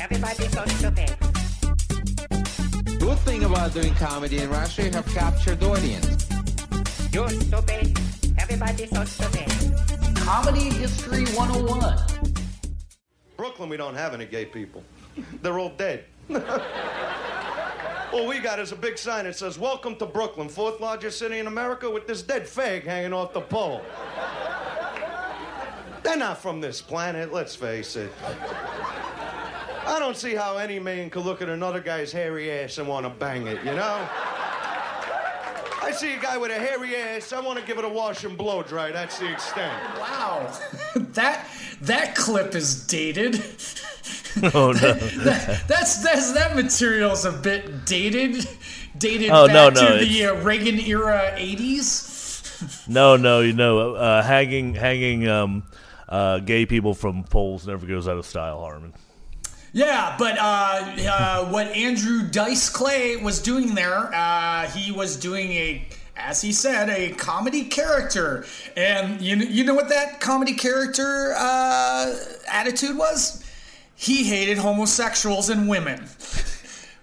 Everybody's so stupid. Good thing about doing comedy in Russia, you have captured audience. You're stupid. Everybody's so stupid. Comedy History 101. Brooklyn, we don't have any gay people. They're all dead. all we got is a big sign that says, Welcome to Brooklyn, fourth largest city in America, with this dead fag hanging off the pole. They're not from this planet, let's face it. I don't see how any man could look at another guy's hairy ass and want to bang it, you know? I see a guy with a hairy ass, I want to give it a wash and blow dry. That's the extent. Wow. that that clip is dated. Oh no. That, that's that's that material's a bit dated. Dated Oh, back no, no, to the uh, Reagan era 80s. No, no, you know, uh, hanging, hanging, um, uh, gay people from poles never goes out of style, Harmon. Yeah, but uh, uh, what Andrew Dice Clay was doing there, uh, he was doing a, as he said, a comedy character, and you you know what that comedy character uh, attitude was? He hated homosexuals and women.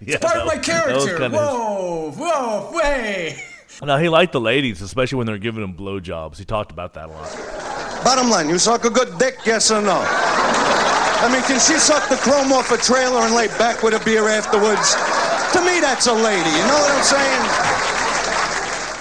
Yeah, Part of my character. kinda Whoa, whoa, way. No, he liked the ladies, especially when they're giving him blowjobs. He talked about that a lot. Bottom line, you suck a good dick, yes or no? I mean, can she suck the chrome off a trailer and lay back with a beer afterwards? To me, that's a lady. You know what I'm saying?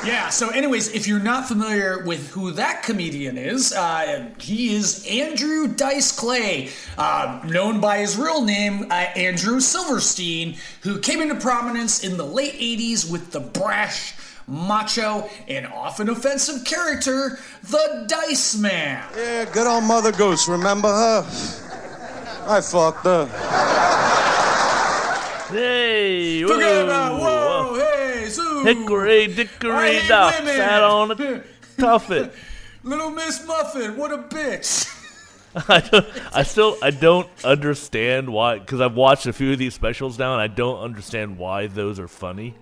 Yeah, so, anyways, if you're not familiar with who that comedian is, uh, he is Andrew Dice Clay, uh, known by his real name, uh, Andrew Silverstein, who came into prominence in the late 80s with the brash, macho, and often offensive character, the Dice Man. Yeah, good old Mother Goose. Remember her? I fucked her. Hey, whoa, Forget about, whoa, hey, Sue. hickory I dickory hate dock, sat on a tuffet. Little Miss Muffin, what a bitch. I don't, I still, I don't understand why, because I've watched a few of these specials now, and I don't understand why those are funny.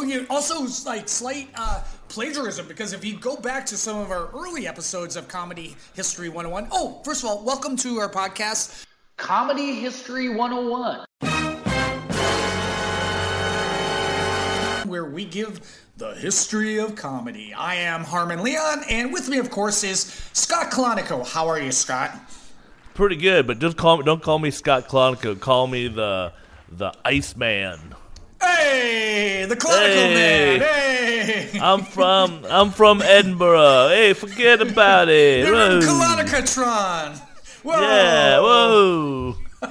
Oh, yeah. Also, like slight uh, plagiarism because if you go back to some of our early episodes of Comedy History 101. Oh, first of all, welcome to our podcast, Comedy History 101. where we give the history of comedy. I am Harmon Leon, and with me, of course, is Scott Colonico. How are you, Scott? Pretty good, but just call me, don't call me Scott Clonico. Call me the the Iceman. Hey, the Colonico Hey. man. Hey. I'm from I'm from Edinburgh. Hey, forget about it. You're. Colonicatron. Whoa. Yeah, whoa.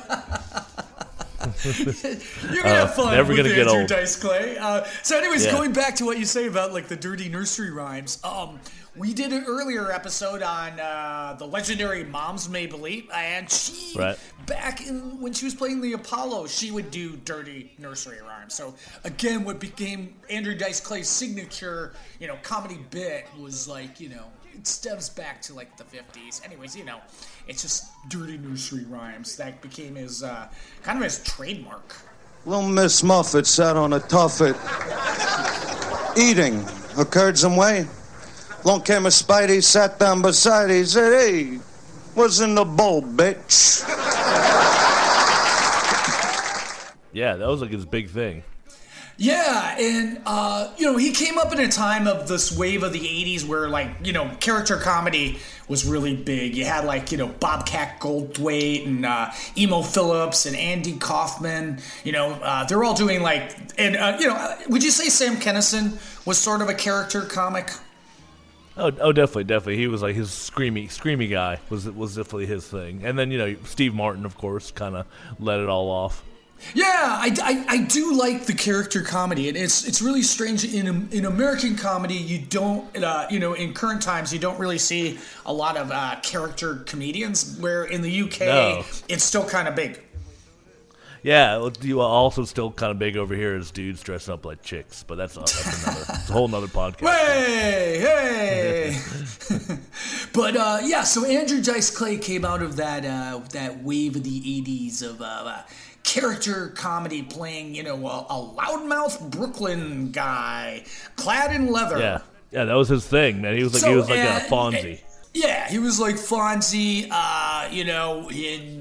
You're gonna have fun never with gonna get old. Dice Clay. Uh, so, anyways, Yeah. going back to what you say about like the dirty nursery rhymes. Um, we did an earlier episode on uh, the legendary Moms Mabley, and she Right. back in when she was playing the Apollo, she would do dirty nursery rhymes. So again, what became Andrew Dice Clay's signature, you know, comedy bit was like you know. It stems back to like the 50s. Anyways, you know, it's just dirty nursery rhymes that became his uh, kind of his trademark. Little Miss Muffet sat on a tuffet, eating her curds and whey. Long came a Spidey, sat down beside he said, Hey, what's in the bowl, bitch? Yeah, that was like his big thing. Yeah, and uh, you know, he came up in a time of this wave of the '80s where, like, you know, character comedy was really big. You had like, you know, Bobcat Goldthwait and uh, Emo Phillips and Andy Kaufman. You know, uh, they're all doing like, and uh, you know, uh, would you say Sam Kinison was sort of a character comic? Oh, oh, definitely, definitely. He was like his screamy, screamy guy was was definitely his thing. And then you know Steve Martin, of course, kind of let it all off. Yeah, I, I, I do like the character comedy, and it's it's really strange in in American comedy. You don't, uh, you know, in current times, you don't really see a lot of uh, character comedians. Where in the UK, No. it's still kind of big. Yeah, you are also still kind of big over here as dudes dressing up like chicks, but that's, that's another, it's a whole nother podcast. Hey, hey! but uh, yeah, so Andrew Dice Clay came out of that uh, that wave of the '80s of uh, uh, character comedy, playing you know a, a loudmouth Brooklyn guy, clad in leather. Yeah, yeah, that was his thing, man. He was like he was like uh, a Fonzie. Yeah, he was like Fonzie, uh, you know, in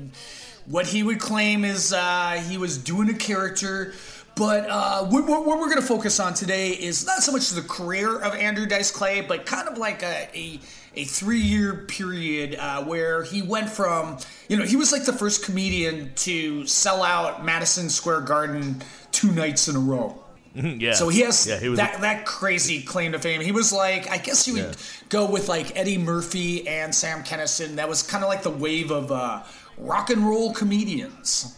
what he would claim is uh, he was doing a character. But uh, what, what we're going to focus on today is not so much the career of Andrew Dice Clay, but kind of like a, a, a three year period uh, where he went from, you know, he was like the first comedian to sell out Madison Square Garden two nights in a row. yeah. So he has yeah, he that, that crazy claim to fame. He was like, I guess you would Yeah. go with like Eddie Murphy and Sam Kinison. That was kind of like the wave of uh, rock and roll comedians.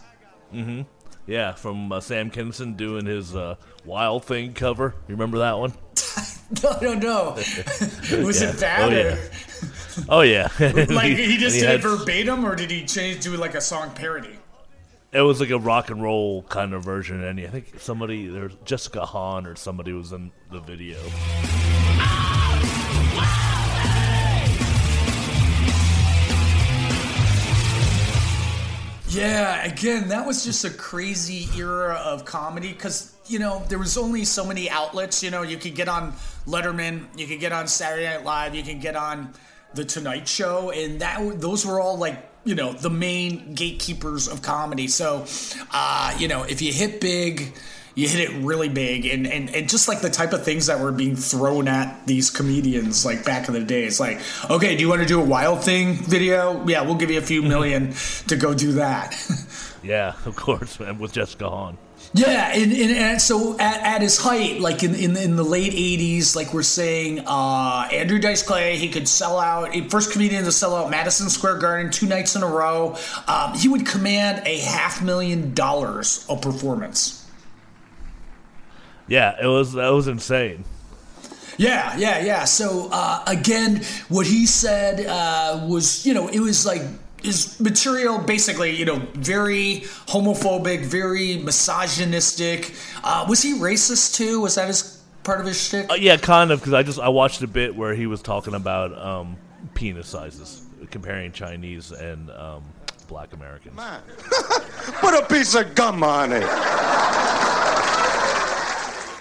Mm-hmm. yeah from uh, Sam Kinison doing his uh, Wild Thing cover. You remember that one? No, no, no. was Yeah. it bad? Oh, or- yeah. Oh yeah. like he just And did had- it verbatim, or did he change do like a song parody? It was like a rock and roll kind of version, and I think somebody there's Jessica Hahn or somebody was in the video. Yeah, again, that was just a crazy era of comedy because you know there was only so many outlets. You know, you could get on Letterman, you could get on Saturday Night Live, you can get on the Tonight Show, and that those were all like you know the main gatekeepers of comedy. So, uh, you know, if you hit big. You hit it really big, and, and, and just like the type of things that were being thrown at these comedians, like back in the day, it's like, okay, do you want to do a wild thing video? Yeah, we'll give you a few million to go do that. Yeah, of course, man, with Jessica Hahn. Yeah, and, and, and so at, at his height, like in, in in the late '80s, like we're saying, uh, Andrew Dice Clay, he could sell out. First comedian to sell out Madison Square Garden two nights in a row. Um, he would command a half million dollars a performance. Yeah, it was that was insane. Yeah, yeah, yeah. So uh, again, what he said uh, was, you know, it was like his material basically, you know, very homophobic, very misogynistic. Uh, was he racist too? Was that his part of his shtick? Uh, yeah, kind of because I just I watched a bit where he was talking about um, penis sizes, comparing Chinese and um, Black Americans. Put a piece of gum on it.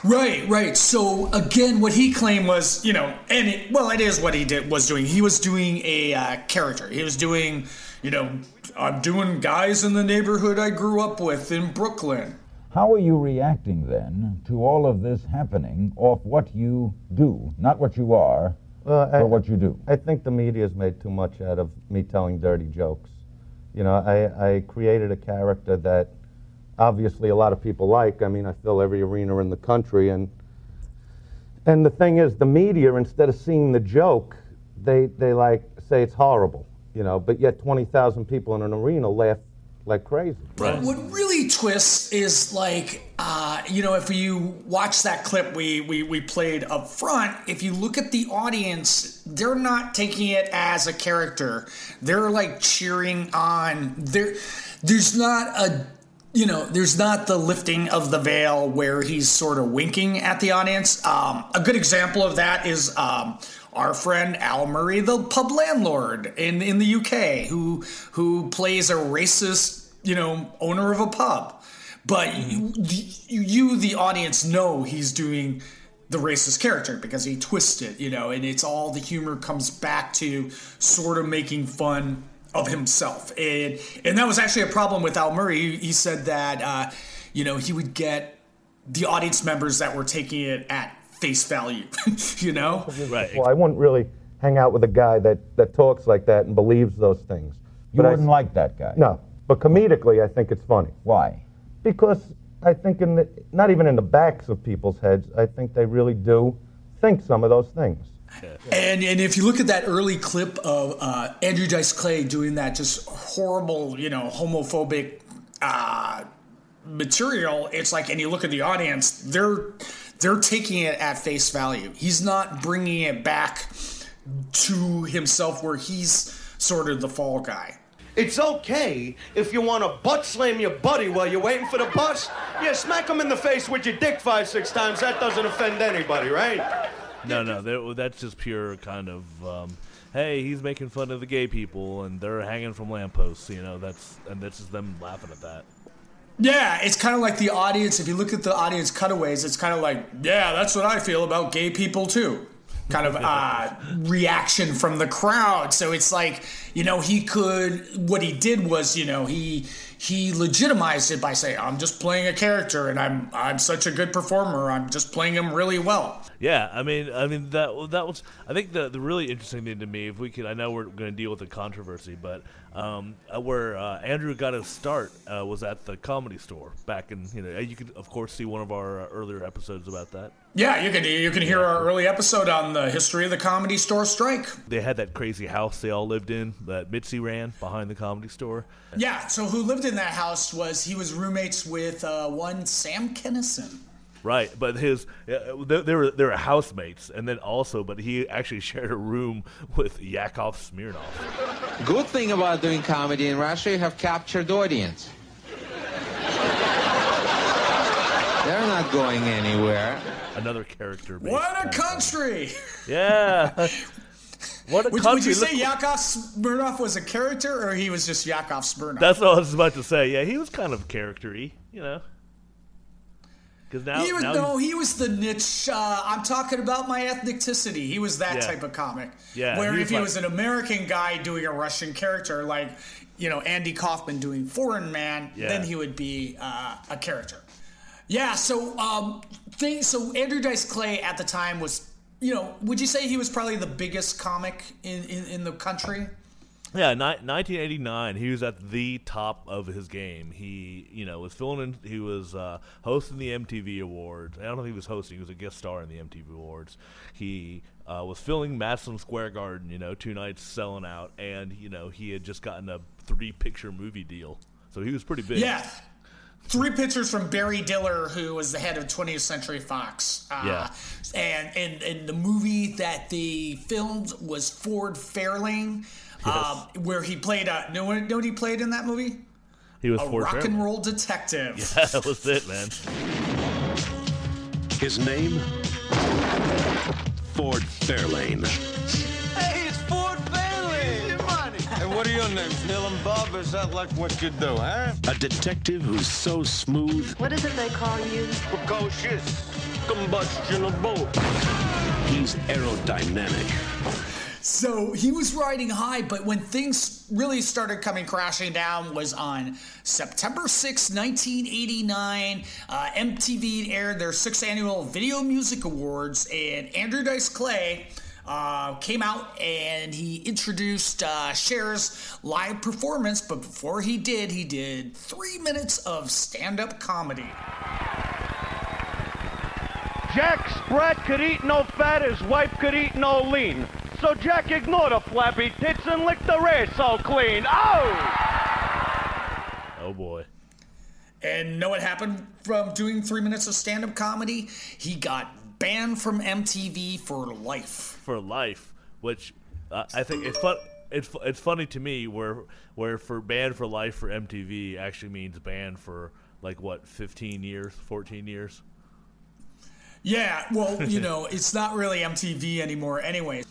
Right, right. So again, what he claimed was, you know, and it, well, it is what he did was doing. He was doing a uh, character. He was doing, you know, I'm doing guys in the neighborhood I grew up with in Brooklyn. How are you reacting then to all of this happening off what you do, not what you are, Well, I- but what you do? I think the media's made too much out of me telling dirty jokes. You know, I, I created a character that obviously a lot of people like. I mean, I fill every arena in the country, and and the thing is, the media instead of seeing the joke, they they like say it's horrible. You know, but yet twenty thousand people in an arena laugh like crazy. Right. What really twists is like, uh, you know, if you watch that clip we, we, we played up front, if you look at the audience, they're not taking it as a character. They're like cheering on. There, there's not a, you know, there's not the lifting of the veil where he's sort of winking at the audience. Um, a good example of that is um, our friend Al Murray, the pub landlord in in the UK, who who plays a racist, you know, owner of a pub. But you, you, the audience, know he's doing the racist character because he twists it, you know, and it's all the humor comes back to sort of making fun of himself, and and that was actually a problem with Al Murray. He, he said that uh, you know he would get the audience members that were taking it at face value, you know. Right. Well, I wouldn't really hang out with a guy that, that talks like that and believes those things. You But wouldn't like that guy. No, but comedically, I think it's funny. Why? Because I think in the, not even in the backs of people's heads, I think they really do think some of those things. And and if you look at that early clip of uh, Andrew Dice Clay doing that just horrible, you know, homophobic uh, material, it's like, and you look at the audience, they're they're taking it at face value. He's not bringing it back to himself where he's sort of the fall guy. It's okay if you want to butt slam your buddy while you're waiting for the bus. Yeah, smack him in the face with your dick five, six times. That doesn't offend anybody, right? No, no, that- that's just pure kind of. Um, hey, he's making fun of the gay people, and they're hanging from lampposts. You know, that's and that's just them laughing at that. Yeah, it's kind of like the audience. If you look at the audience cutaways, it's kind of like, yeah, that's what I feel about gay people too. kind of uh, reaction from the crowd. So it's like, you know, he could, what he did was, you know, he, he legitimized it by saying, I'm just playing a character and I'm, I'm such a good performer. I'm just playing him really well. Yeah, I mean, I mean that that was. I think the the really interesting thing to me, if we could, I know we're going to deal with the controversy, but um, uh, where uh, Andrew got his start uh, was at the comedy store back in. You know, you could of course see one of our uh, earlier episodes about that. Yeah, you can you can hear our early episode on the history of the comedy store strike. They had that crazy house they all lived in that Mitzi ran behind the comedy store. Yeah, so who lived in that house was he was roommates with uh, one Sam Kinison. Right, but his uh, they, they were they were housemates, and then also, but he actually shared a room with Yakov Smirnov. Good thing about doing comedy in Russia, you have captured audience. They're not going anywhere. Another character. What a country! Yeah. What a Would, country. would you say Yakov Smirnov was a character, or he was just Yakov Smirnov? That's what I was about to say. Yeah, he was kind of charactery, you know. Because now, he was now no, he was the niche. Uh, I'm talking about my ethnicity. He was that Yeah. type of comic. Yeah, Where he if he like- was an American guy doing a Russian character, like you know Andy Kaufman doing Foreign Man, Yeah. then he would be uh, a character. Yeah. So um, thing. So Andrew Dice Clay at the time was, you know, would you say he was probably the biggest comic in in, in the country? Yeah, ni- 1989. He was at the top of his game. He, you know, was filling in. He was uh, hosting the MTV Awards. I don't think he was hosting. He was a guest star in the MTV Awards. He uh, was filling Madison Square Garden. You know, two nights selling out, and you know he had just gotten a three-picture movie deal. So he was pretty big. Yeah. Three pictures from Barry Diller, who was the head of 20th Century Fox. Uh, Yeah. And, and and the movie that they filmed was Ford Fairlane, um, where he played. A, know, what, know what he played in that movie? He was A Ford rock and roll detective. Yeah, that was it, man. His name? Ford Fairlane. Your names? Neil and Bob? Is that like what you do, huh? A detective who's so smooth, What is it they call you? Precocious. Combustionable. he's aerodynamic. So he was riding high, but when things really started coming crashing down was on September 6, 1989. Uh, MTV aired their sixth annual Video Music Awards, and Andrew Dice Clay uh, came out and he introduced uh, Cher's live performance. But before he did, he did three minutes of stand up comedy. Jack Sprat could eat no fat, his wife could eat no lean. So Jack ignored the flabby tits and licked the ass so clean. Oh! Oh boy. And know what happened from doing three minutes of stand up comedy? He got banned from MTV for life. for life, which uh, I think it's fun. It's it's funny to me where where for banned for life for MTV actually means banned for like what 15 years, 14 years. Yeah, well, you know, it's not really MTV anymore anyway.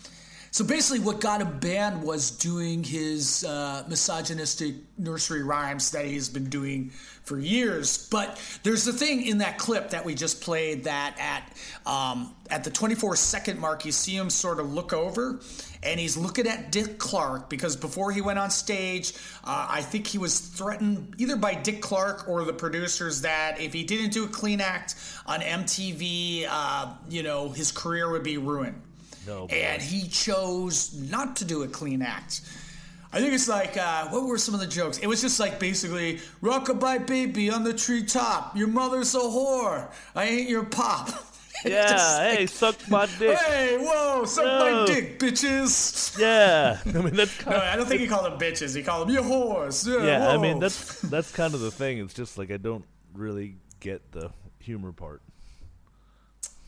So basically, what got him banned was doing his uh, misogynistic nursery rhymes that he's been doing for years. But there's the thing in that clip that we just played that at um, at the 24 second mark, you see him sort of look over, and he's looking at Dick Clark because before he went on stage, uh, I think he was threatened either by Dick Clark or the producers that if he didn't do a clean act on MTV, uh, you know, his career would be ruined No. and he chose not to do a clean act. I think it's like, uh, what were some of the jokes? It was just like basically, rockabye baby on the treetop. Your mother's a whore. I ain't your pop. Yeah, just hey, like, suck my dick. Hey, whoa, suck No. my dick, bitches. Yeah, I mean that's kind No, I don't think he called them bitches. He called them you whores. Yeah, yeah. I mean that's that's kind of the thing. It's just like I don't really get the humor part.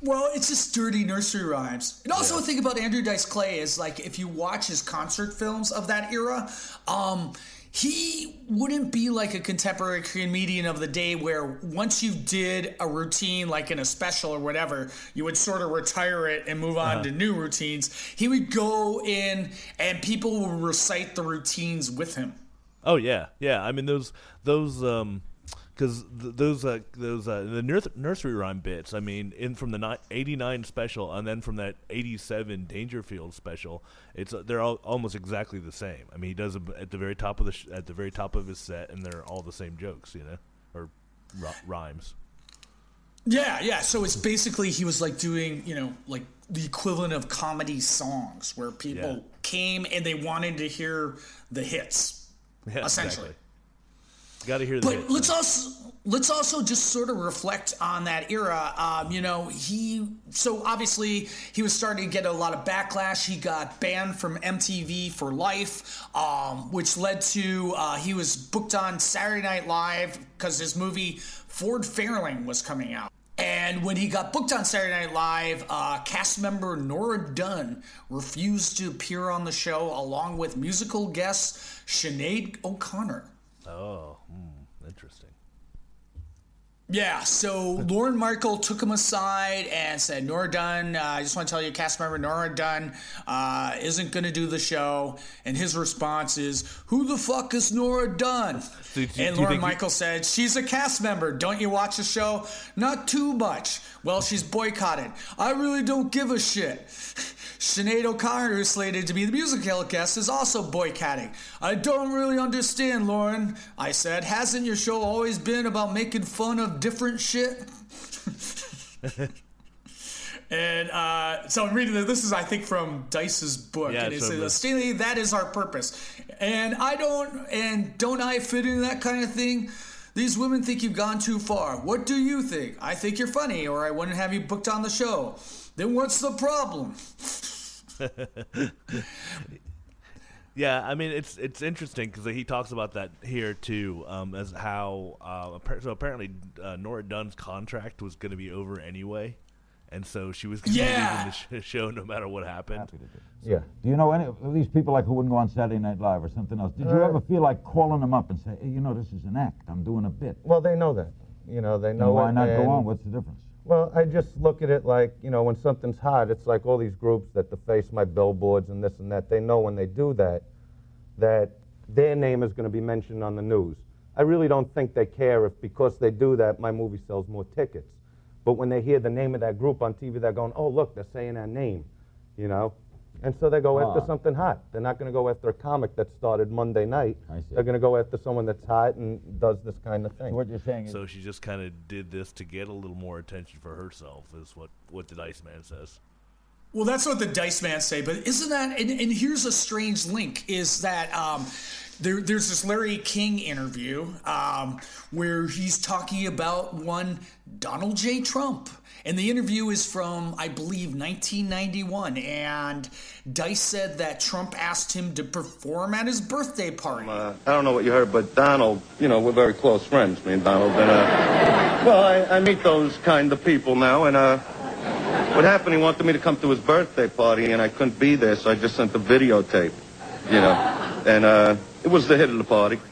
Well, it's just dirty nursery rhymes. And also, the thing about Andrew Dice Clay is like if you watch his concert films of that era, um, he wouldn't be like a contemporary comedian of the day where once you did a routine like in a special or whatever, you would sort of retire it and move on Uh-huh. to new routines. He would go in and people would recite the routines with him. Oh yeah, yeah. I mean those those um, because th- those uh, those uh, the nur- nursery rhyme bits. I mean, in from the ni- '89 special and then from that '87 Dangerfield special, it's uh, they're all almost exactly the same. I mean, he does them at the very top of the sh- at the very top of his set, and they're all the same jokes, you know, or r- rhymes. Yeah, yeah. So it's basically he was like doing, you know, like the equivalent of comedy songs where people Yeah. came and they wanted to hear the hits, Yeah, essentially. Got to hear the. But hits, let's man. also let's also just sort of reflect on that era. Um, you know, he so obviously he was starting to get a lot of backlash. He got banned from MTV for life, um, which led to uh, he was booked on Saturday Night Live because his movie Ford Fairlane was coming out. And when he got booked on Saturday Night Live, uh, cast member Nora Dunn refused to appear on the show along with musical guest Sinead O'Connor. Oh, hmm, interesting. Yeah, so Lorne Michael took him aside and said, Nora Dunn, uh, I just want to tell you, cast member Nora Dunn uh, isn't going to do the show. And his response is, Who the fuck is Nora Dunn? do you- and do Lorne he- Michael said, She's a cast member. Don't you watch the show? Not too much. Well, she's boycotted. I really don't give a shit. Sinead O'Connor, who's slated to be the musical guest, is also boycotting. I don't really understand, Lorne. I said, hasn't your show always been about making fun of different shit? and uh, so I'm reading this. This is, I think, from Dice's book, Yeah, and it says, "Stanley, that is our purpose." And I don't, and don't I fit into that kind of thing? These women think you've gone too far. What do you think? I think you're funny, or I wouldn't have you booked on the show. Then what's the problem? Yeah, I mean it's it's interesting because he talks about that here too, um, as how uh, so apparently uh, Nora Dunn's contract was going to be over anyway, and so she was going to Yeah. be leaving the sh- show no matter what happened. Yeah. Do you know any of these people like who wouldn't go on Saturday Night Live or something else? Did you Uh, ever feel like calling them up and say, hey, you know, this is an act. I'm doing a bit. Well, they know that. You know, they know Then why it, not go on? What's the difference? Well, I just look at it like, you know, when something's hot, it's like all these groups that deface my billboards and this and that. They know when they do that, that their name is going to be mentioned on the news. I really don't think they care if because they do that, my movie sells more tickets. But when they hear the name of that group on TV, they're going, oh, look, they're saying that name, you know? And so they go after Ah. something hot. They're not going to go after a comic that started Monday night. I see. They're going to go after someone that's hot and does this kind of thing. What you're saying is, So she just kind of did this to get a little more attention for herself, is what what the Dice Man says. Well, that's what the Dice Man say, but isn't that? And, and here's a strange link: is that um, there, there's this Larry King interview um, where he's talking about one Donald J. Trump, and the interview is from I believe 1991, and Dice said that Trump asked him to perform at his birthday party. Uh, I don't know what you heard, but Donald, you know, we're very close friends, me and Donald. And, uh, well, I, I meet those kind of people now, and uh, what happened, he wanted me to come to his birthday party, and I couldn't be there, so I just sent the videotape, you know. And uh, it was the hit of the party.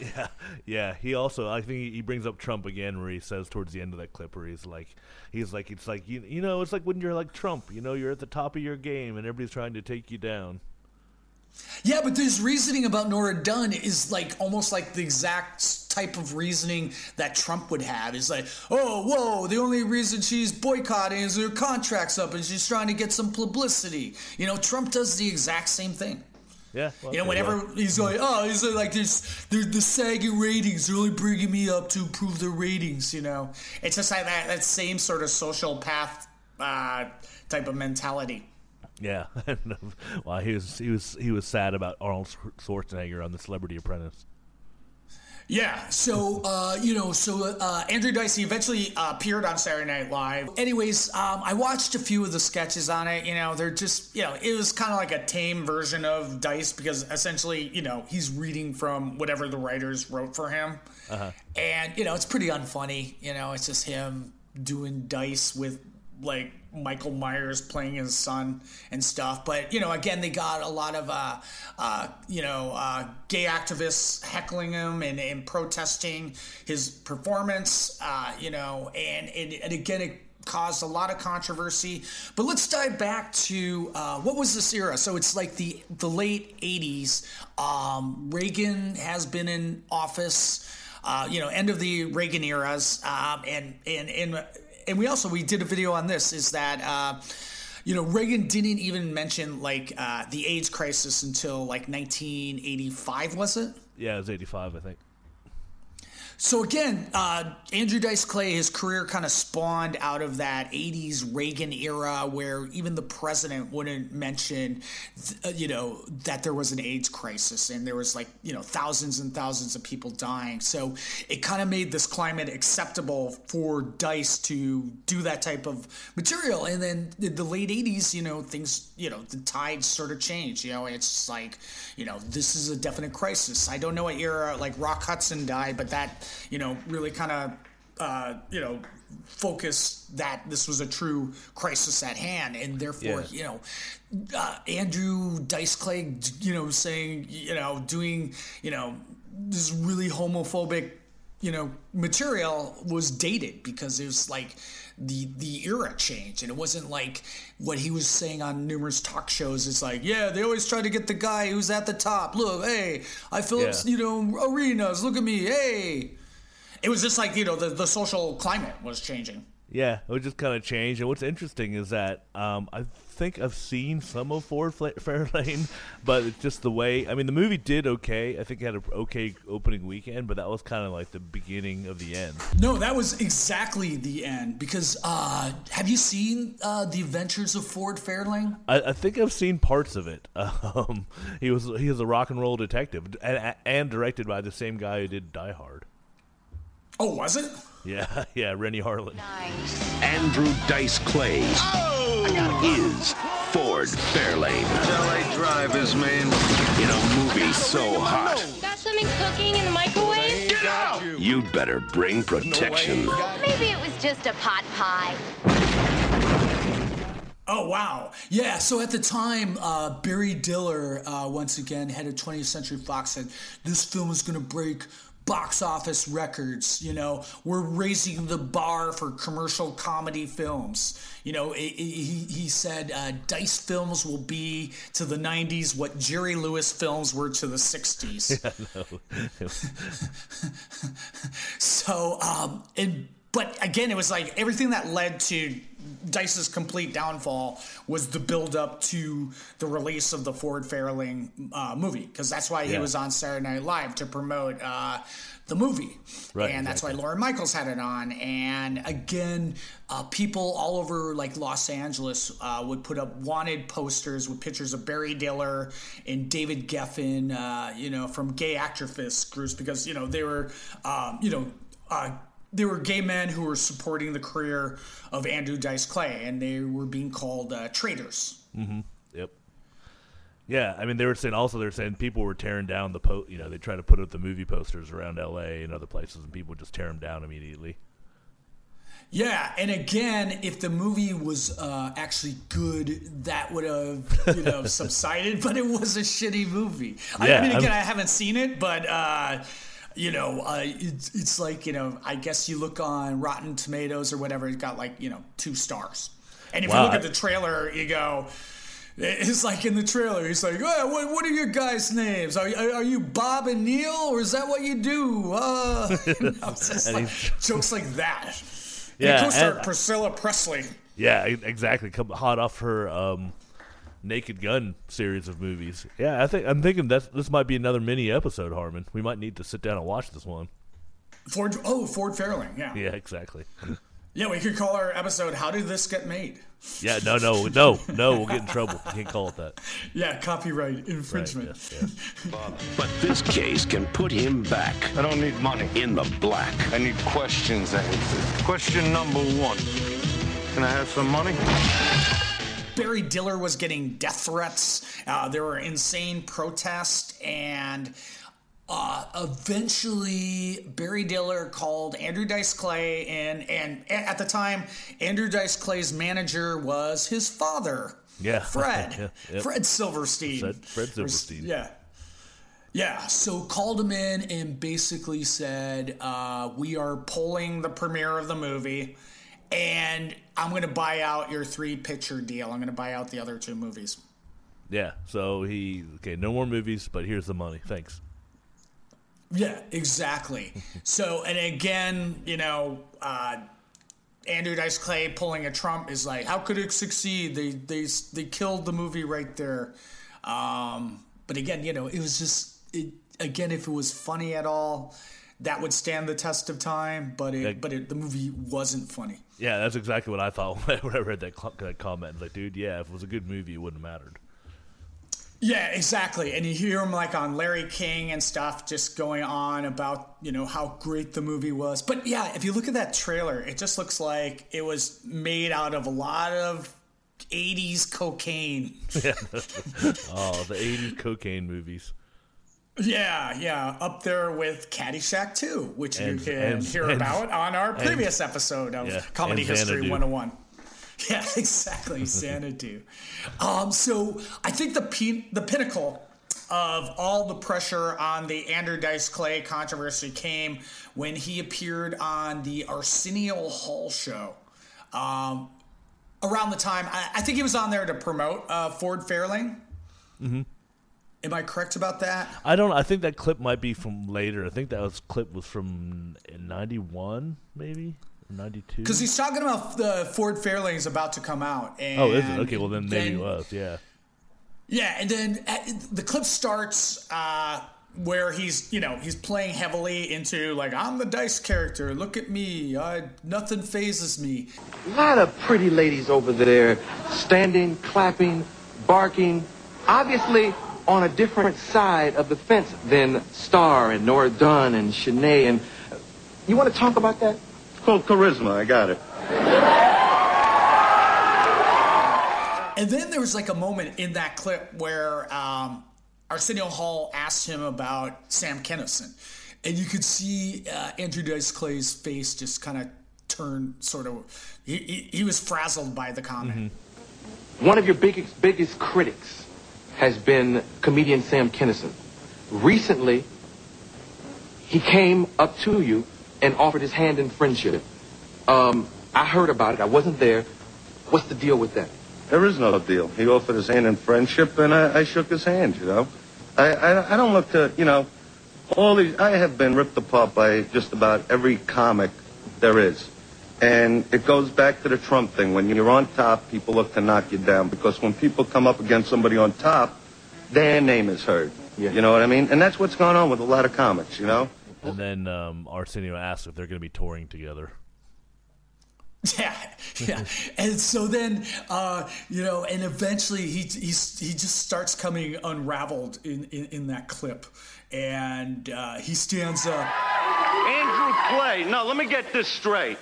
Yeah, yeah. He also, I think, he brings up Trump again, where he says towards the end of that clip, where he's like, he's like, it's like you, you know, it's like when you're like Trump, you know, you're at the top of your game, and everybody's trying to take you down. Yeah, but this reasoning about Nora Dunn is like almost like the exact type of reasoning that Trump would have. Is like, oh, whoa, the only reason she's boycotting is her contract's up and she's trying to get some publicity. You know, Trump does the exact same thing. Yeah. well, You know, whenever well, he's like, oh, he's like, there's, there's the sagging ratings. They're only bringing me up to improve the ratings. You know, it's just like that, that same sort of social path uh, type of mentality. Yeah. well, he was he was he was sad about Arnold Schwarzenegger on the Celebrity Apprentice. Yeah, so uh, you know, so uh, Andrew Dicey eventually uh, appeared on Saturday Night Live. Anyways, um, I watched a few of the sketches on it. You know, they're just you know, it was kind of like a tame version of Dice because essentially, you know, he's reading from whatever the writers wrote for him, Uh-huh. and you know, it's pretty unfunny. You know, it's just him doing Dice with like Michael Myers playing his son and stuff. But you know, again, they got a lot of uh, uh, you know uh, gay activists heckling him and, and protesting his performance. Uh, you know, and, and and again, it caused a lot of controversy. But let's dive back to uh, what was this era? So it's like the the late '80s. Um, Reagan has been in office. uh, you know, end of the Reagan eras, um, and and and and we also we did a video on this. Is that uh, you know Reagan didn't even mention like uh, the AIDS crisis until like 1985, was it? Yeah, it was 85, I think. So again, uh, Andrew Dice Clay, his career kind of spawned out of that '80s Reagan era, where even the president wouldn't mention, uh, you know, that there was an AIDS crisis and there was like, you know, thousands and thousands of people dying. So it kind of made this climate acceptable for Dice to do that type of material. And then the late '80s, you know, things, you know, the tides sort of changed. You know, it's like, you know, this is a definite crisis. I don't know what era like Rock Hudson died, but that you know, really kind of, uh, you know, focus that this was a true crisis at hand, and therefore, Yeah. you know, uh, Andrew Dice Clay, you know, saying, you know, doing, you know, this really homophobic, you know, material was dated because it was like the the era changed. And it wasn't like what he was saying on numerous talk shows it's like yeah they always try to get the guy who's at the top. Look hey i fill up Yeah. you know arenas look at me hey. It was just like you know the, the social climate was changing Yeah, it just kind of changed. And what's interesting is that um, I think I've seen some of Ford Fla- Fairlane, but it's just the way. I mean, the movie did okay. I think it had an okay opening weekend, but that was kind of like the beginning of the end. no that was exactly the end because uh have you seen uh the adventures of ford fairlane I, I think I've seen parts of it. Um, he was he was a rock and roll detective, and, and directed by the same guy who did Die Hard. oh was it Yeah, yeah, Renny Harlin. Andrew Dice Clay is Ford Fairlane. LA drivers, man. In a movie so hot, Got something cooking in the microwave? Get out! You'd better bring protection. Maybe it was just a pot pie. Oh wow! Yeah. So at the time, uh, Barry Diller, uh, once again, head of 20th Century Fox, said this film is going to break box office records. You know, we're raising the bar for commercial comedy films. You know, it, it- he he said uh, Dice films will be to the 90s what Jerry Lewis films were to the 60s. So, um, and but again, it was like everything that led to Dice's complete downfall was the build up to the release of the Ford Fairlane uh, movie because that's why he Yeah. was on Saturday Night Live to promote uh, the movie, Right, and that's why. Lorne Michaels had it on. And again, uh, people all over like Los Angeles uh, would put up wanted posters with pictures of Barry Diller and David Geffen, uh, you know, from gay activist groups because you know they were, um, you know. Uh, they were gay men who were supporting the career of Andrew Dice Clay, and they were being called uh, traitors. hmm Yep. Yeah, I mean, they were saying also they're saying people were tearing down the po. You know, they try to put up the movie posters around L.A. and other places, and people would just tear them down immediately. Yeah, and again, if the movie was uh, actually good, that would have you know subsided. But it was a shitty movie. I Yeah, mean, again, I'm- I haven't seen it, but uh, you know, uh, it's it's like you know, I guess you look on Rotten Tomatoes or whatever, it got like you know two stars. And if you look at the trailer, you go. It's like in the trailer. He's like, oh, what, what are your guys' names? Are, are, are you Bob and Neil, or is that what you do? Uh, you know, it's just And like, jokes like that. Yeah, and and- Priscilla Presley. Yeah, exactly. Come hot off her um, Naked Gun series of movies. Yeah, I think I'm thinking that this might be another mini episode, Harmon. We might need to sit down and watch this one. Ford. Oh, Ford Fairlane. Yeah. Yeah, exactly. Yeah, we could call our episode "How Did This Get Made?" Yeah, no, no, no, no. We'll get in trouble. You can't call it that. Yeah, copyright infringement. But this case can put him back. I don't need money. In the black. I need questions answered. Question number one. Can I have some money? Barry Diller was getting death threats. Uh, there were insane protests, and uh, eventually Barry Diller called Andrew Dice Clay, and and at the time, Andrew Dice Clay's manager was his father, Yeah. Fred, Yeah, yep. Fred Silverstein. Fred, Fred Silverstein. Yeah. Yeah, so called him in and basically said, uh, We are pulling the premiere of the movie, and I'm going to buy out your three picture deal. I'm going to buy out the other two movies. Yeah. So he okay. No more movies, but here's the money. Thanks. Yeah, exactly. so, and again, you know, uh, Andrew Dice Clay pulling a Trump is like, how could it succeed? They they they killed the movie right there. Um, but again, you know, it was just it, again, if it was funny at all, that would stand the test of time. But it, Yeah. but it, the movie wasn't funny. Yeah, that's exactly what I thought when I read that, that comment. Like, dude, yeah, if it was a good movie, it wouldn't have mattered. Yeah, exactly. And you hear him like on Larry King and stuff, just going on about you know how great the movie was. But yeah, if you look at that trailer, it just looks like it was made out of a lot of '80s cocaine. Yeah. oh, the 80s cocaine movies. Yeah, yeah, up there with Caddyshack 2, which And- you can and- hear and- about on our previous episode of yeah, Comedy History Xanadu. 101. Yeah, exactly, Xanadu. um, so I think the pin- the pinnacle of all the pressure on the Andrew Dice Clay controversy came when he appeared on the Arsenio Hall show. Um, around the time, I, I think he was on there to promote uh, Ford Fairlane. hmm Am I correct about that? I don't. I think that clip might be from later. I think that was clip was from '91, maybe '92. Because he's talking about the Ford Fairlane is about to come out. And oh, is it? Okay, well then maybe it was. Yeah. Yeah, and then uh, the clip starts uh, where he's, you know, he's playing heavily into like I'm the Dice character. Look at me. I, nothing fazes me. A lot of pretty ladies over there standing, clapping, barking, obviously on a different side of the fence than Star and Nora Dunn and Sinead. And you want to talk about that? It's called charisma. I got it. And then there was like a moment in that clip where um, Arsenio Hall asked him about Sam Kinison. And you could see uh, Andrew Dice Clay's face just kind of turn sort of, he, he, he was frazzled by the comment. One of your biggest, biggest critics has been comedian Sam Kinison. Recently, he came up to you and offered his hand in friendship. Um, I heard about it. I wasn't there. What's the deal with that? There is no deal. He offered his hand in friendship, and I, I shook his hand. You know, I, I I don't look to you know all these. I have been ripped apart by just about every comic there is, and it goes back to the Trump thing. When you're on top, people look to knock you down because when people come up against somebody on top, their name is heard. You know what I mean? And that's what's going on with a lot of comics. You know. And then um, Arsenio asked if they're going to be touring together. Yeah, yeah. And so then, uh, you know, and eventually he he's, he just starts coming unraveled in, in, in that clip. And uh, he stands up. Andrew Clay. No, let me get this straight.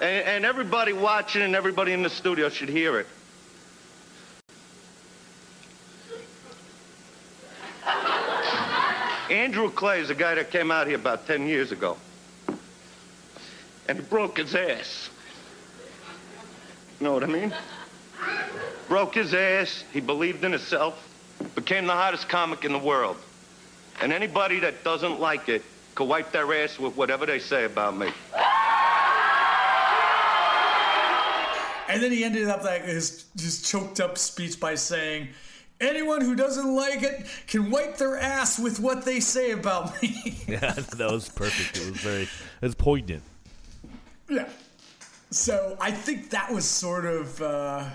And, and everybody watching and everybody in the studio should hear it. Andrew Clay is a guy that came out here about 10 years ago. And he broke his ass. You know what I mean? Broke his ass. He believed in himself. Became the hottest comic in the world. And anybody that doesn't like it could wipe their ass with whatever they say about me. And then he ended up like his, his choked up speech by saying, Anyone who doesn't like it can wipe their ass with what they say about me. Yeah, that was perfect. It was very, it was poignant. Yeah. So I think that was sort of uh,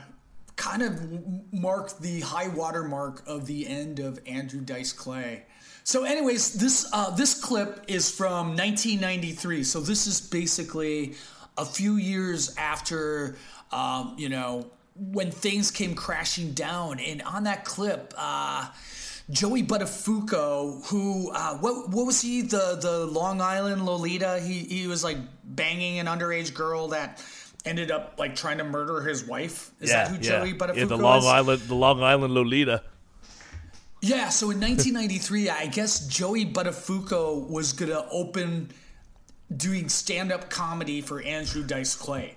kind of marked the high water mark of the end of Andrew Dice Clay. So, anyways, this uh, this clip is from 1993. So this is basically a few years after, um, you know, when things came crashing down. And on that clip, uh, Joey Buttafuoco, who uh, what what was he the the Long Island Lolita? He he was like banging an underage girl that ended up like trying to murder his wife. Is yeah, that who yeah. Joey Buttafuoco Yeah, the Long is? Island, the Long Island Lolita. Yeah, so in 1993, I guess Joey Buttafuoco was gonna open doing stand-up comedy for Andrew Dice Clay.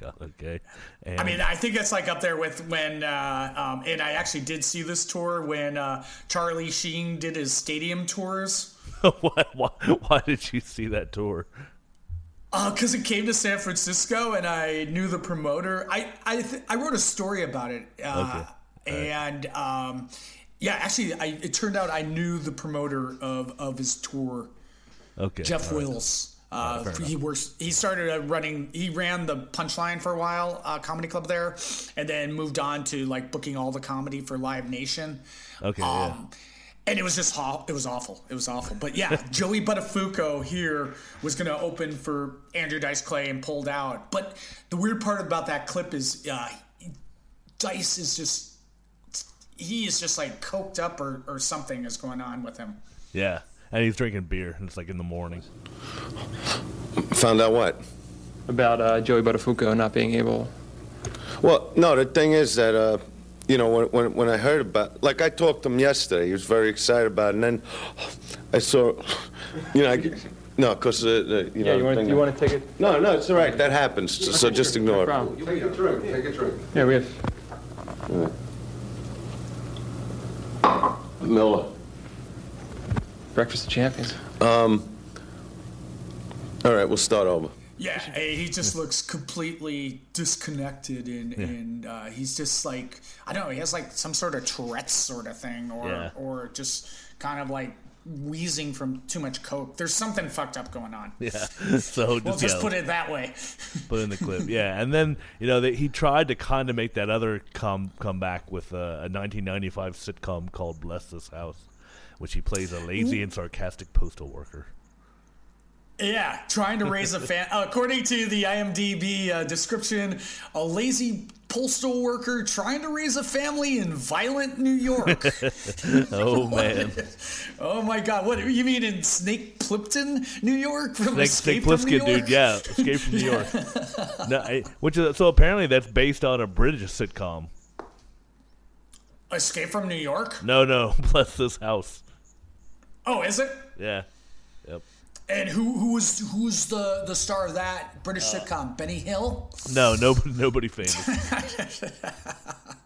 God. Okay. And I mean, I think it's like up there with when, uh, um, and I actually did see this tour when uh, Charlie Sheen did his stadium tours. why, why, why did you see that tour? Because it came to San Francisco and I knew the promoter. I I, th- I wrote a story about it. Uh, And um, yeah, actually, I, it turned out I knew the promoter of, of his tour. Okay. Jeff all right. Wills. All Uh, he works. He started uh, running. He ran the Punchline for a while, uh, comedy club there, and then moved on to like booking all the comedy for Live Nation. Okay. yeah. Um, and it was just it was awful. It was awful. But yeah, Joey Buttafuoco here was going to open for Andrew Dice Clay and pulled out. But the weird part about that clip is uh, Dice is just he is just like coked up or, or something is going on with him. Yeah. And he's drinking beer, and it's like in the morning. Found out what? About uh, Joey Buttafuoco not being able. Well, no, the thing is that, uh, you know, when, when, when I heard about like, I talked to him yesterday. He was very excited about it. And then I saw, you know, I, no, because, uh, the, you Yeah, know. you want you want to take it? No, no, it's all right. That happens. So just ignore it. problem. Take a drink. Take a drink. Yeah, we have. Miller. Breakfast of Champions. Um, all right, we'll start over. Yeah, he just looks completely disconnected, and and uh, he's just like I don't know. He has like some sort of Tourette's sort of thing, or Yeah. or just kind of like wheezing from too much coke. There's something fucked up going on. Yeah. So just, we'll just yeah, put it that way. put in the clip. Yeah, and then you know that he tried to kind of make that other come come back with a, a 1995 sitcom called Bless This House, which he plays a lazy and sarcastic postal worker. Yeah, trying to raise a fan. according to the IMDb uh, description, a lazy postal worker trying to raise a family in violent New York. oh man, oh my God! What you mean in Snake Plissken, New York? From Snake, Snake from New Plissken, York? dude. Yeah, Escape from New York. no, I, which is so apparently that's based on a British sitcom. Escape from New York? No, no, Bless This House. Oh, is it? Yeah. Yep. And who who was who's the the star of that British uh, sitcom? Benny Hill. No, nobody, nobody famous.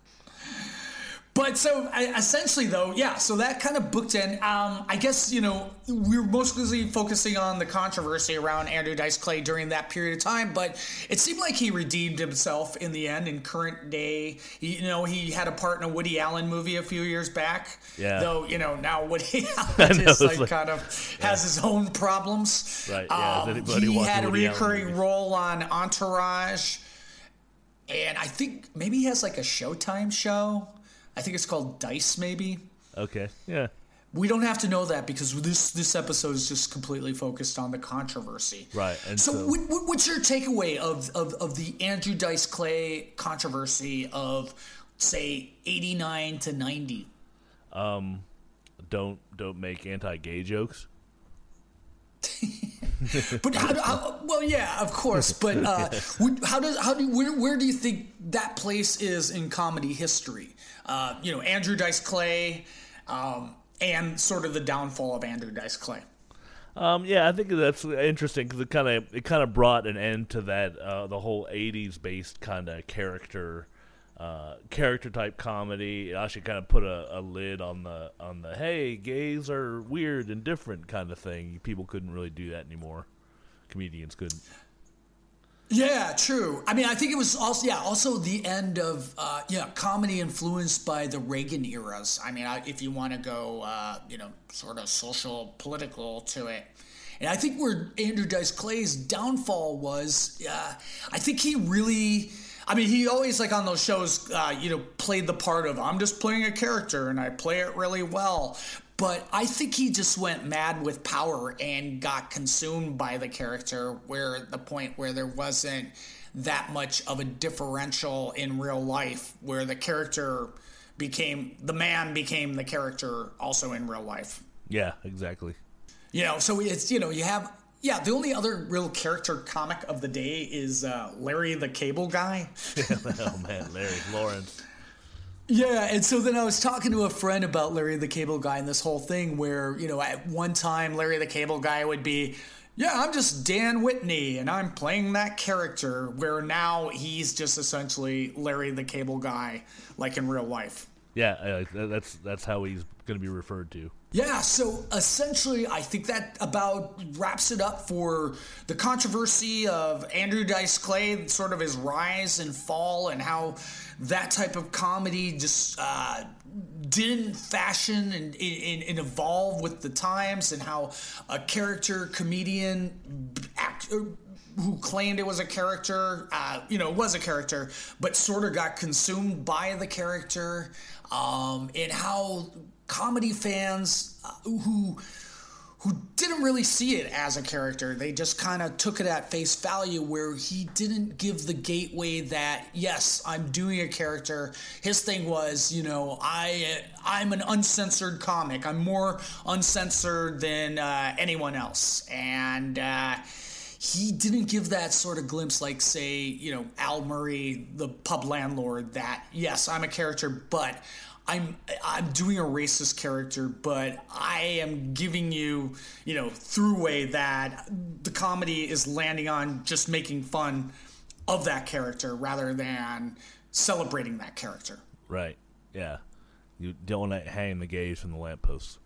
But so essentially, though, yeah. So that kind of booked in. Um, I guess you know we're mostly focusing on the controversy around Andrew Dice Clay during that period of time, but it seemed like he redeemed himself in the end. In current day, he, you know, he had a part in a Woody Allen movie a few years back. Yeah. Though you know now Woody Allen know, is like, like- kind of has his own problems. Right, yeah, anybody he had a Allen role on Entourage. And I think maybe he has like a Showtime show. I think it's called Dice, maybe. Okay. Yeah. We don't have to know that because this this episode is just completely focused on the controversy. Right. And So, so, what, what- what's your takeaway of, of, of the Andrew Dice Clay controversy of, say, 89 to 90? um, don't don't make anti-gay jokes. But how, how well, yeah, of course. But uh, how does how do where where do you think that place is in comedy history? Uh, you know, Andrew Dice Clay, um, and sort of the downfall of Andrew Dice Clay. Um, yeah, I think that's interesting because it kind of it kind of brought an end to that uh, the whole '80s based kind of character uh, character type comedy. It actually kind of put a, a lid on the on the hey gays are weird and different kind of thing. People couldn't really do that anymore. Comedians couldn't. Yeah, true. I mean, I think it was also yeah, also the end of uh, yeah, comedy influenced by the Reagan eras. I mean, I, if you want to go, uh, you know, sort of social political to it. And I think where Andrew Dice Clay's downfall was, uh, I think he really, I mean, he always like on those shows, uh, you know, played the part of I'm just playing a character and I play it really well. But I think he just went mad with power and got consumed by the character, where the point where there wasn't that much of a differential in real life, where the character became the man became the character also in real life. Yeah, exactly. You know, so it's you know you have yeah. The only other real character comic of the day is uh, Larry the Cable Guy. oh man, Larry Lawrence. Yeah, and so then I was talking to a friend about Larry the Cable Guy and this whole thing where, you know, at one time Larry the Cable Guy would be, yeah, I'm just Dan Whitney and I'm playing that character, where now he's just essentially Larry the Cable Guy, like in real life. Yeah, uh, that's that's how he's going to be referred to. Yeah, so essentially, I think that about wraps it up for the controversy of Andrew Dice Clay, sort of his rise and fall, and how that type of comedy just uh, didn't fashion and, and, and evolve with the times, and how a character comedian actor who claimed it was a character, uh, you know, was a character, but sort of got consumed by the character, um, and how comedy fans uh, who who didn't really see it as a character. They just kind of took it at face value, where he didn't give the gateway that yes, I'm doing a character. His thing was, you know, I I'm an uncensored comic. I'm more uncensored than uh, anyone else, and. Uh, he didn't give that sort of glimpse like say you know al murray the pub landlord that yes i'm a character but i'm i'm doing a racist character but i am giving you you know throughway that the comedy is landing on just making fun of that character rather than celebrating that character Right. Yeah. You don't want to hang the gaze from the lampposts.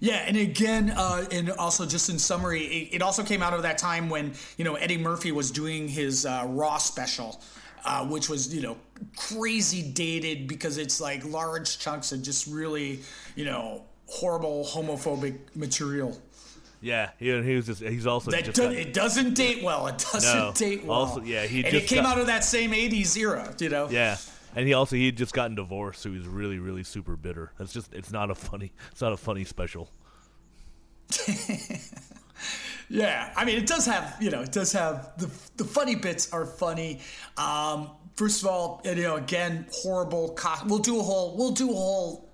Yeah, and again, uh, and also just in summary, it, it, also came out of that time when you know Eddie Murphy was doing his uh, Raw special, uh, which was you know crazy dated because it's like large chunks of just really you know horrible homophobic material. Yeah, he, he was just. He's also that just. do, it doesn't date well. It doesn't No. date well. Also, yeah, he and it came got- out of that same '80s era, you know. Yeah, and he also he had just gotten divorced, so he's really really super bitter. It's just it's not a funny it's not a funny special. Yeah, I mean, it does have you know, it does have the the funny bits are funny. Um, first of all, you know, again, horrible. Co- we'll do a whole. We'll do a whole.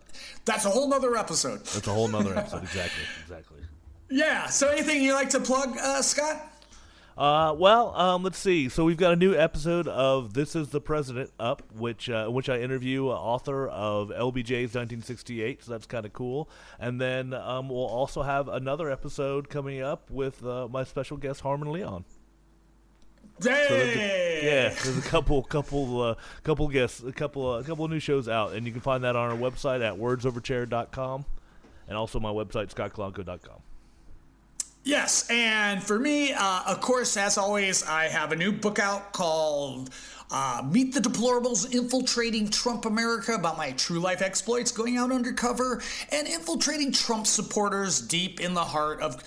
That's a whole nother episode. That's a whole nother episode. exactly, exactly. Yeah. So, anything you like to plug, uh, Scott? Uh, well, um, let's see. So we've got a new episode of "This Is the President" up, which uh, which I interview uh, author of LBJ's 1968. So that's kind of cool. And then um, we'll also have another episode coming up with uh, my special guest Harmon Leon. So there's a- yeah, there's a couple, couple, uh, couple guests, a couple, uh, a couple of new shows out, and you can find that on our website at wordsoverchair.com, and also my website scottcalonico.com. Yes, and for me, uh, of course, as always, I have a new book out called uh, Meet the Deplorables Infiltrating Trump America about my true life exploits going out undercover and infiltrating Trump supporters deep in the heart of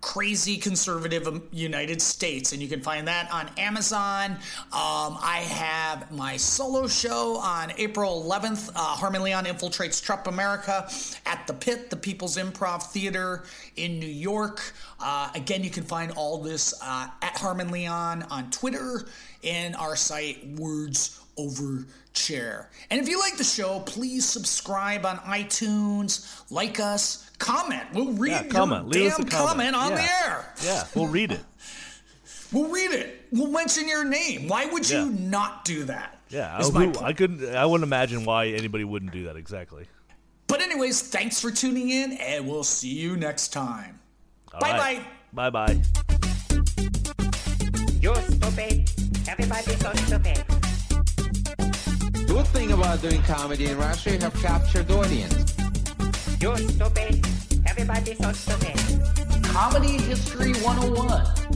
crazy conservative um, United States. And you can find that on Amazon. Um, I have my solo show on April 11th. Uh, Harmon Leon infiltrates Trump America at the Pit, the People's Improv Theater in New York. Uh, again, you can find all this uh, at Harmon Leon on Twitter and our site, Words Over Chair. And if you like the show, please subscribe on iTunes, like us, comment. We'll read Yeah, your comment. Leave damn a comment. comment on Yeah. the air. Yeah, we'll read it. We'll read it. We'll mention your name. Why would you not do that? Yeah, I, who- I couldn't. I wouldn't imagine why anybody wouldn't do that. Exactly. But anyways, thanks for tuning in, and we'll see you next time. All bye right. bye. Bye bye. You're stupid. Everybody's so stupid. Good thing about doing comedy in Russia, you have captured audience. You're stupid. Everybody's so stupid. Comedy History 101.